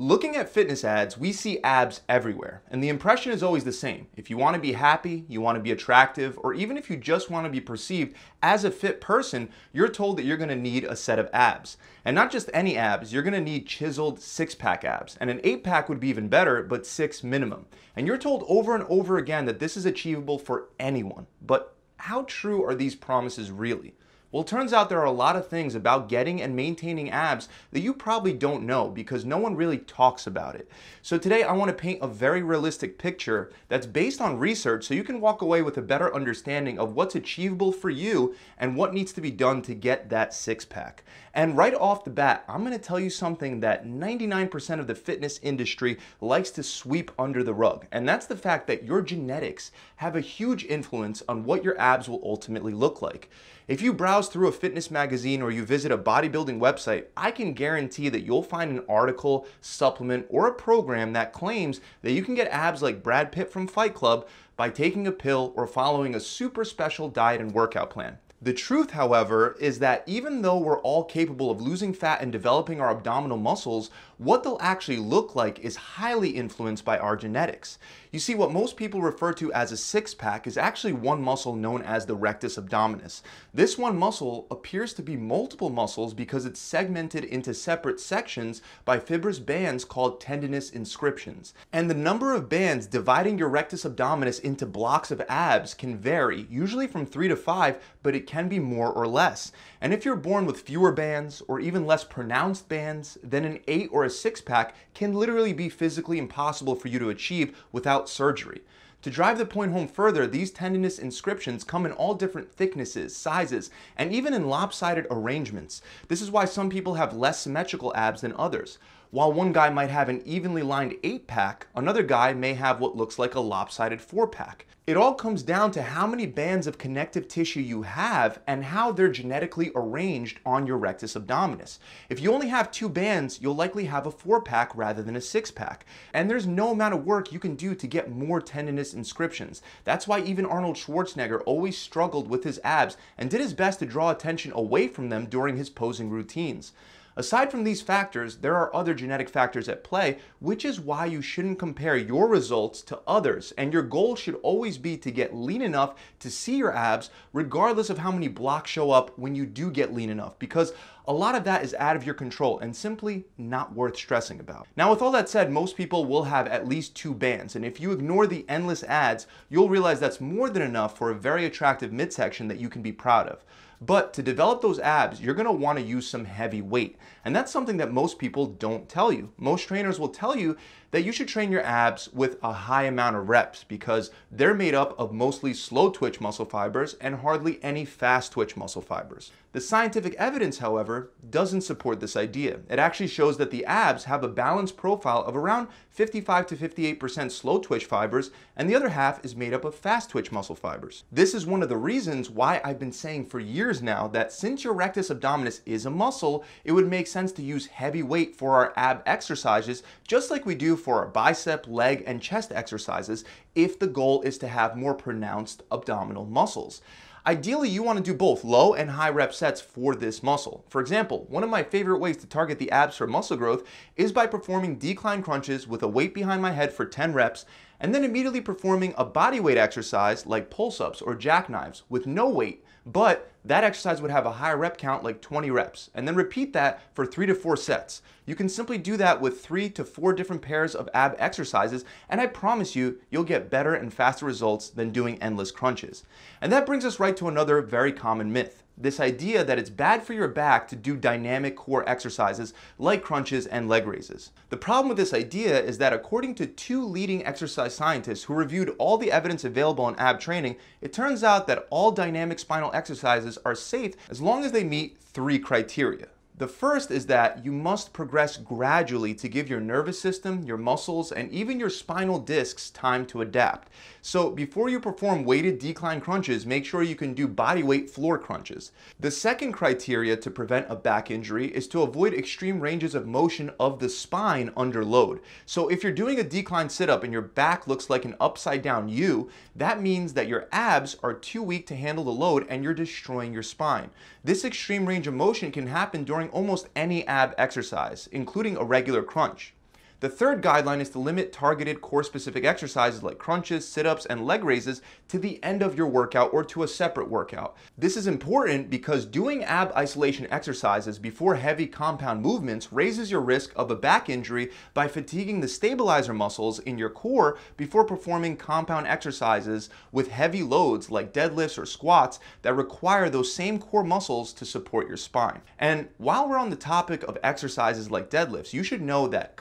Looking at fitness ads, we see abs everywhere, and the impression is always the same. If you want to be happy, you want to be attractive, or even if you just want to be perceived as a fit person, you're told that you're going to need a set of abs. And not just any abs, you're going to need chiseled six pack abs. And an eight pack would be even better, but six minimum. And you're told over and over again that this is achievable for anyone. But how true are these promises really? Well, it turns out there are a lot of things about getting and maintaining abs that you probably don't know because no one really talks about it. So today I want to paint a very realistic picture that's based on research so you can walk away with a better understanding of what's achievable for you and what needs to be done to get that six pack. And right off the bat, I'm to tell you something that 99% of the fitness industry likes to sweep under the rug. And that's the fact that your genetics have a huge influence on what your abs will ultimately look like. If you browse through a fitness magazine or you visit a bodybuilding website, I can guarantee that you'll find an article, supplement, or a program that claims that you can get abs like Brad Pitt from Fight Club by taking a pill or following a super special diet and workout plan. The truth, however, is that even though we're all capable of losing fat and developing our abdominal muscles, what they'll actually look like is highly influenced by our genetics. You see, what most people refer to as a six pack is actually one muscle known as the rectus abdominis. This one muscle appears to be multiple muscles because it's segmented into separate sections by fibrous bands called tendinous inscriptions. And the number of bands dividing your rectus abdominis into blocks of abs can vary, usually from three to five, but it can be more or less. And if you're born with fewer bands or even less pronounced bands, then an eight or a six pack can literally be physically impossible for you to achieve without surgery. To drive the point home further, these tendinous inscriptions come in all different thicknesses, sizes, and even in lopsided arrangements. This is why some people have less symmetrical abs than others. While one guy might have an evenly lined 8 pack, another guy may have what looks like a lopsided 4 pack. It all comes down to how many bands of connective tissue you have and how they're genetically arranged on your rectus abdominis. If you only have two bands, you'll likely have a 4 pack rather than a 6 pack. And there's no amount of work you can do to get more tendinous inscriptions. That's why even Arnold Schwarzenegger always struggled with his abs and did his best to draw attention away from them during his posing routines. Aside from these factors, there are other genetic factors at play, which is why you shouldn't compare your results to others. And your goal should always be to get lean enough to see your abs, regardless of how many blocks show up when you do get lean enough, because a lot of that is out of your control and simply not worth stressing about. Now, with all that said, most people will have at least two bands, and if you ignore the endless ads, you'll realize that's more than enough for a very attractive midsection that you can be proud of. But to develop those abs, you're gonna wanna use some heavy weight. And that's something that most people don't tell you. Most trainers will tell you that you should train your abs with a high amount of reps because they're made up of mostly slow twitch muscle fibers and hardly any fast twitch muscle fibers. The scientific evidence, however, doesn't support this idea. It actually shows that the abs have a balanced profile of around 55 to 58% slow twitch fibers, and the other half is made up of fast twitch muscle fibers. This is one of the reasons why I've been saying for years now that since your rectus abdominis is a muscle, it would make sense to use heavy weight for our ab exercises, just like we do for our bicep, leg, and chest exercises, if the goal is to have more pronounced abdominal muscles. Ideally, you want to do both low and high rep sets for this muscle. For example, one of my favorite ways to target the abs for muscle growth is by performing decline crunches with a weight behind my head for 10 reps and then immediately performing a body weight exercise like pull-ups or jackknives with no weight, but that exercise would have a higher rep count like 20 reps, and then repeat that for three to four sets. You can simply do that with three to four different pairs of ab exercises, and I promise you, you'll get better and faster results than doing endless crunches. And that brings us right to another very common myth this idea that it's bad for your back to do dynamic core exercises like crunches and leg raises. The problem with this idea is that according to two leading exercise scientists who reviewed all the evidence available on ab training, it turns out that all dynamic spinal exercises are safe as long as they meet three criteria. The first is that you must progress gradually to give your nervous system, your muscles, and even your spinal discs time to adapt. So before you perform weighted decline crunches, make sure you can do body weight floor crunches. The second criteria to prevent a back injury is to avoid extreme ranges of motion of the spine under load. So if you're doing a decline sit-up and your back looks like an upside down U, that means that your abs are too weak to handle the load and you're destroying your spine. This extreme range of motion can happen during almost any ab exercise, including a regular crunch. The third guideline is to limit targeted core specific exercises like crunches, sit ups, and leg raises to the end of your workout or to a separate workout. This is important because doing ab isolation exercises before heavy compound movements raises your risk of a back injury by fatiguing the stabilizer muscles in your core before performing compound exercises with heavy loads like deadlifts or squats that require those same core muscles to support your spine. And while we're on the topic of exercises like deadlifts, you should know that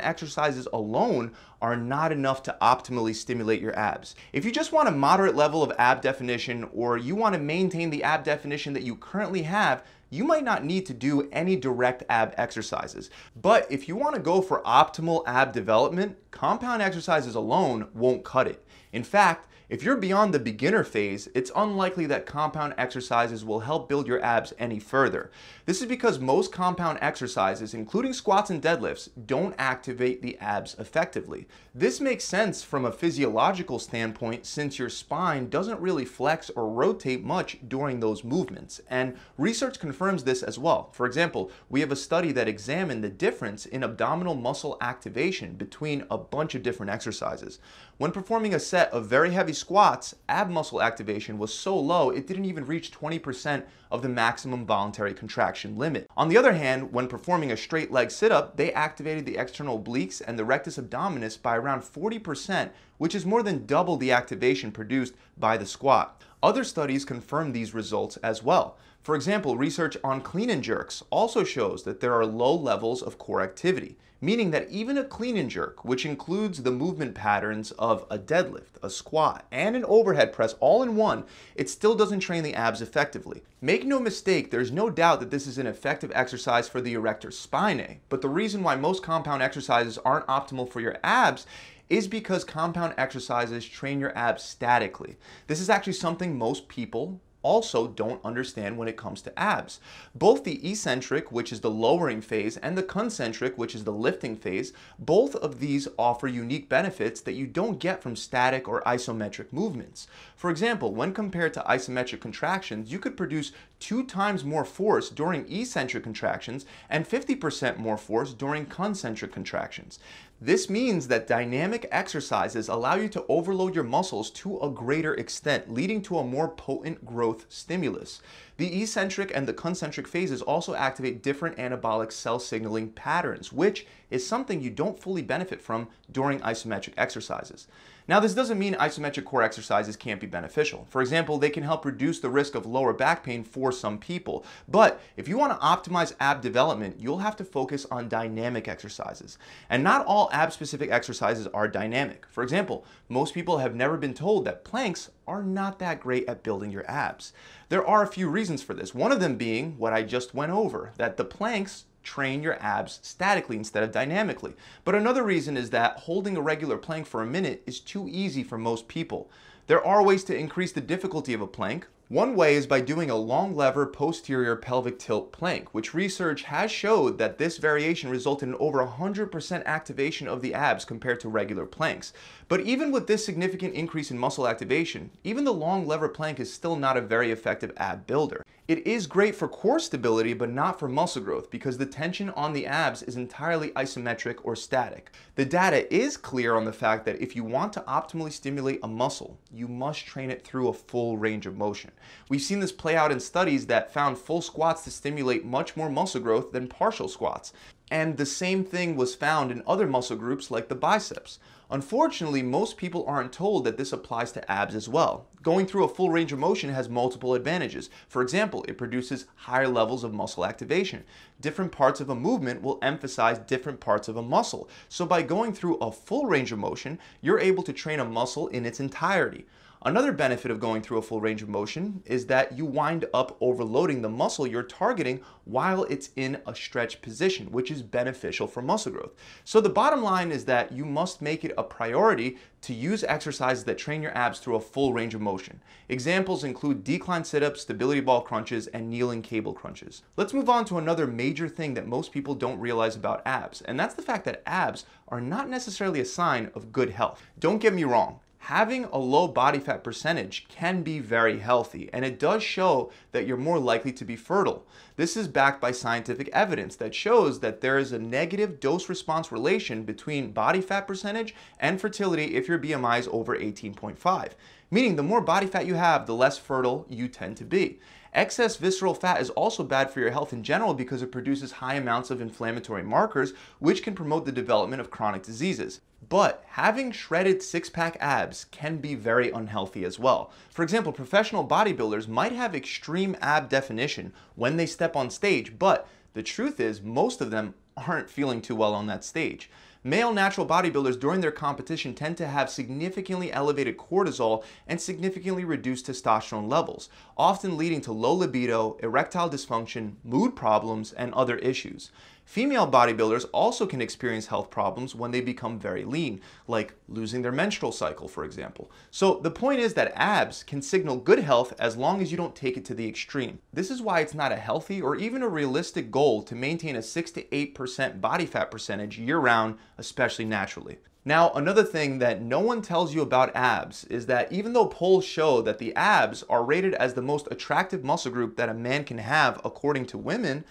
exercises alone are not enough to optimally stimulate your abs. If you just want a moderate level of ab definition or you want to maintain the ab definition that you currently have, you might not need to do any direct ab exercises. But if you want to go for optimal ab development, compound exercises alone won't cut it. In fact, if you're beyond the beginner phase, it's unlikely that compound exercises will help build your abs any further. This is because most compound exercises, including squats and deadlifts, don't activate the abs effectively. This makes sense from a physiological standpoint since your spine doesn't really flex or rotate much during those movements, and research confirms this as well. For example, we have a study that examined the difference in abdominal muscle activation between a bunch of different exercises. When performing a set of very heavy squats, ab muscle activation was so low it didn't even reach 20% of the maximum voluntary contraction limit. On the other hand, when performing a straight leg sit-up, they activated the external obliques and the rectus abdominis by around 40%, which is more than double the activation produced by the squat. Other studies confirm these results as well. For example, research on clean and jerks also shows that there are low levels of core activity, meaning that even a clean and jerk, which includes the movement patterns of a deadlift, a squat, and an overhead press all in one, it still doesn't train the abs effectively. Make no mistake, there's no doubt that this is an effective exercise for the erector spinae, but the reason why most compound exercises aren't optimal for your abs is because compound exercises train your abs statically. This is actually something most people also don't understand when it comes to abs. Both the eccentric, which is the lowering phase, and the concentric, which is the lifting phase, both of these offer unique benefits that you don't get from static or isometric movements. For example, when compared to isometric contractions, you could produce two times more force during eccentric contractions and 50% more force during concentric contractions. This means that dynamic exercises allow you to overload your muscles to a greater extent, leading to a more potent growth stimulus. The eccentric and the concentric phases also activate different anabolic cell signaling patterns, which is something you don't fully benefit from during isometric exercises. Now, this doesn't mean isometric core exercises can't be beneficial. For example, they can help reduce the risk of lower back pain for some people. But if you want to optimize ab development, you'll have to focus on dynamic exercises. And not all ab specific exercises are dynamic. For example, most people have never been told that planks are not that great at building your abs. There are a few reasons for this. One of them being what I just went over, that the planks train your abs statically instead of dynamically. But another reason is that holding a regular plank for a minute is too easy for most people. There are ways to increase the difficulty of a plank. One way is by doing a long lever posterior pelvic tilt plank, which research has showed that this variation resulted in over 100% activation of the abs compared to regular planks. But even with this significant increase in muscle activation, even the long lever plank is still not a very effective ab builder. It is great for core stability, but not for muscle growth because the tension on the abs is entirely isometric or static. The data is clear on the fact that if you want to optimally stimulate a muscle, you must train it through a full range of motion. We've seen this play out in studies that found full squats to stimulate much more muscle growth than partial squats. And the same thing was found in other muscle groups like the biceps. Unfortunately, most people aren't told that this applies to abs as well. Going through a full range of motion has multiple advantages. For example, it produces higher levels of muscle activation. Different parts of a movement will emphasize different parts of a muscle. So by going through a full range of motion, you're able to train a muscle in its entirety. Another benefit of going through a full range of motion is that you wind up overloading the muscle you're targeting while it's in a stretch position, which is beneficial for muscle growth. So the bottom line is that you must make it a priority to use exercises that train your abs through a full range of motion. Examples include decline sit-ups, stability ball crunches, and kneeling cable crunches. Let's move on to another major thing that most people don't realize about abs, and that's the fact that abs are not necessarily a sign of good health. Don't get me wrong, having a low body fat percentage can be very healthy, and it does show that you're more likely to be fertile. This is backed by scientific evidence that shows that there is a negative dose response relation between body fat percentage and fertility if your BMI is over 18.5. Meaning, the more body fat you have, the less fertile you tend to be. Excess visceral fat is also bad for your health in general because it produces high amounts of inflammatory markers, which can promote the development of chronic diseases. But having shredded six pack abs can be very unhealthy as well. For example, professional bodybuilders might have extreme ab definition when they step on stage, but the truth is, most of them aren't feeling too well on that stage. Male natural bodybuilders during their competition tend to have significantly elevated cortisol and significantly reduced testosterone levels, often leading to low libido, erectile dysfunction, mood problems, and other issues. Female bodybuilders also can experience health problems when they become very lean, like losing their menstrual cycle, for example. So the point is that abs can signal good health as long as you don't take it to the extreme. This is why it's not a healthy or even a realistic goal to maintain a 6 to 8% body fat percentage year round, especially naturally. Now, another thing that no one tells you about abs is that even though polls show that the abs are rated as the most attractive muscle group that a man can have according to women,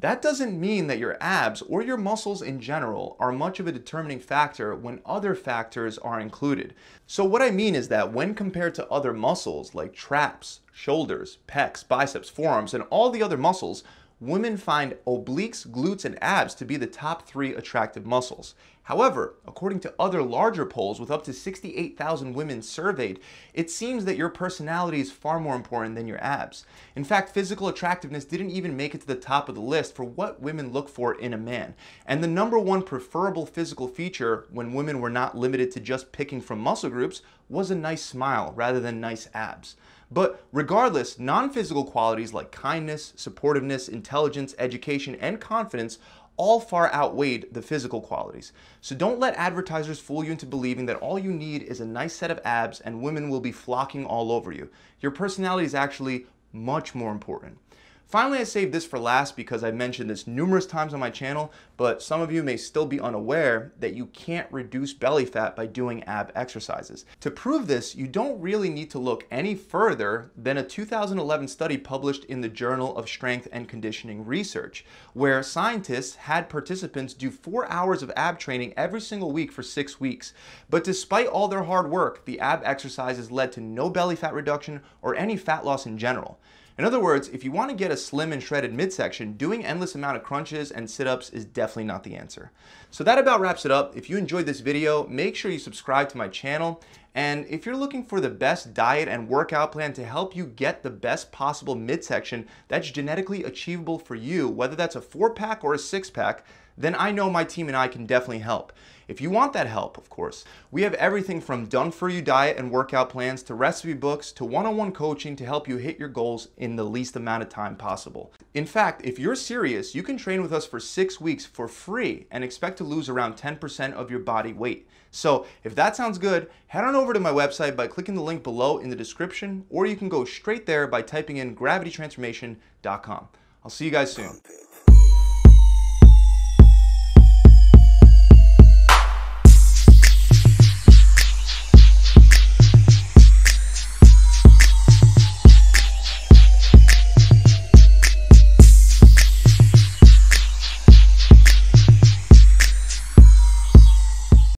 that doesn't mean that your abs or your muscles in general are much of a determining factor when other factors are included. So what I mean is that when compared to other muscles like traps, shoulders, pecs, biceps, forearms, and all the other muscles, women find obliques, glutes, and abs to be the top three attractive muscles. However, according to other larger polls with up to 68,000 women surveyed, it seems that your personality is far more important than your abs. In fact, physical attractiveness didn't even make it to the top of the list for what women look for in a man. And the number one preferable physical feature when women were not limited to just picking from muscle groups was a nice smile rather than nice abs. But regardless, non physical qualities like kindness, supportiveness, intelligence, education, and confidence all far outweighed the physical qualities. So don't let advertisers fool you into believing that all you need is a nice set of abs and women will be flocking all over you. Your personality is actually much more important. Finally, I saved this for last because I've mentioned this numerous times on my channel, but some of you may still be unaware that you can't reduce belly fat by doing ab exercises. To prove this, you don't really need to look any further than a 2011 study published in the Journal of Strength and Conditioning Research, where scientists had participants do four hours of ab training every single week for six weeks. But despite all their hard work, the ab exercises led to no belly fat reduction or any fat loss in general. In other words, if you want to get a slim and shredded midsection, doing endless amount of crunches and sit-ups is definitely not the answer. So that about wraps it up. If you enjoyed this video, make sure you subscribe to my channel. And if you're looking for the best diet and workout plan to help you get the best possible midsection that's genetically achievable for you, whether that's a four pack or a six pack, then I know my team and I can definitely help. If you want that help, of course, we have everything from done for you diet and workout plans to recipe books to one on one coaching to help you hit your goals in the least amount of time possible. In fact, if you're serious, you can train with us for six weeks for free and expect to lose around 10% of your body weight. So if that sounds good, head on over to my website by clicking the link below in the description, or you can go straight there by typing in gravitytransformation.com. I'll see you guys soon.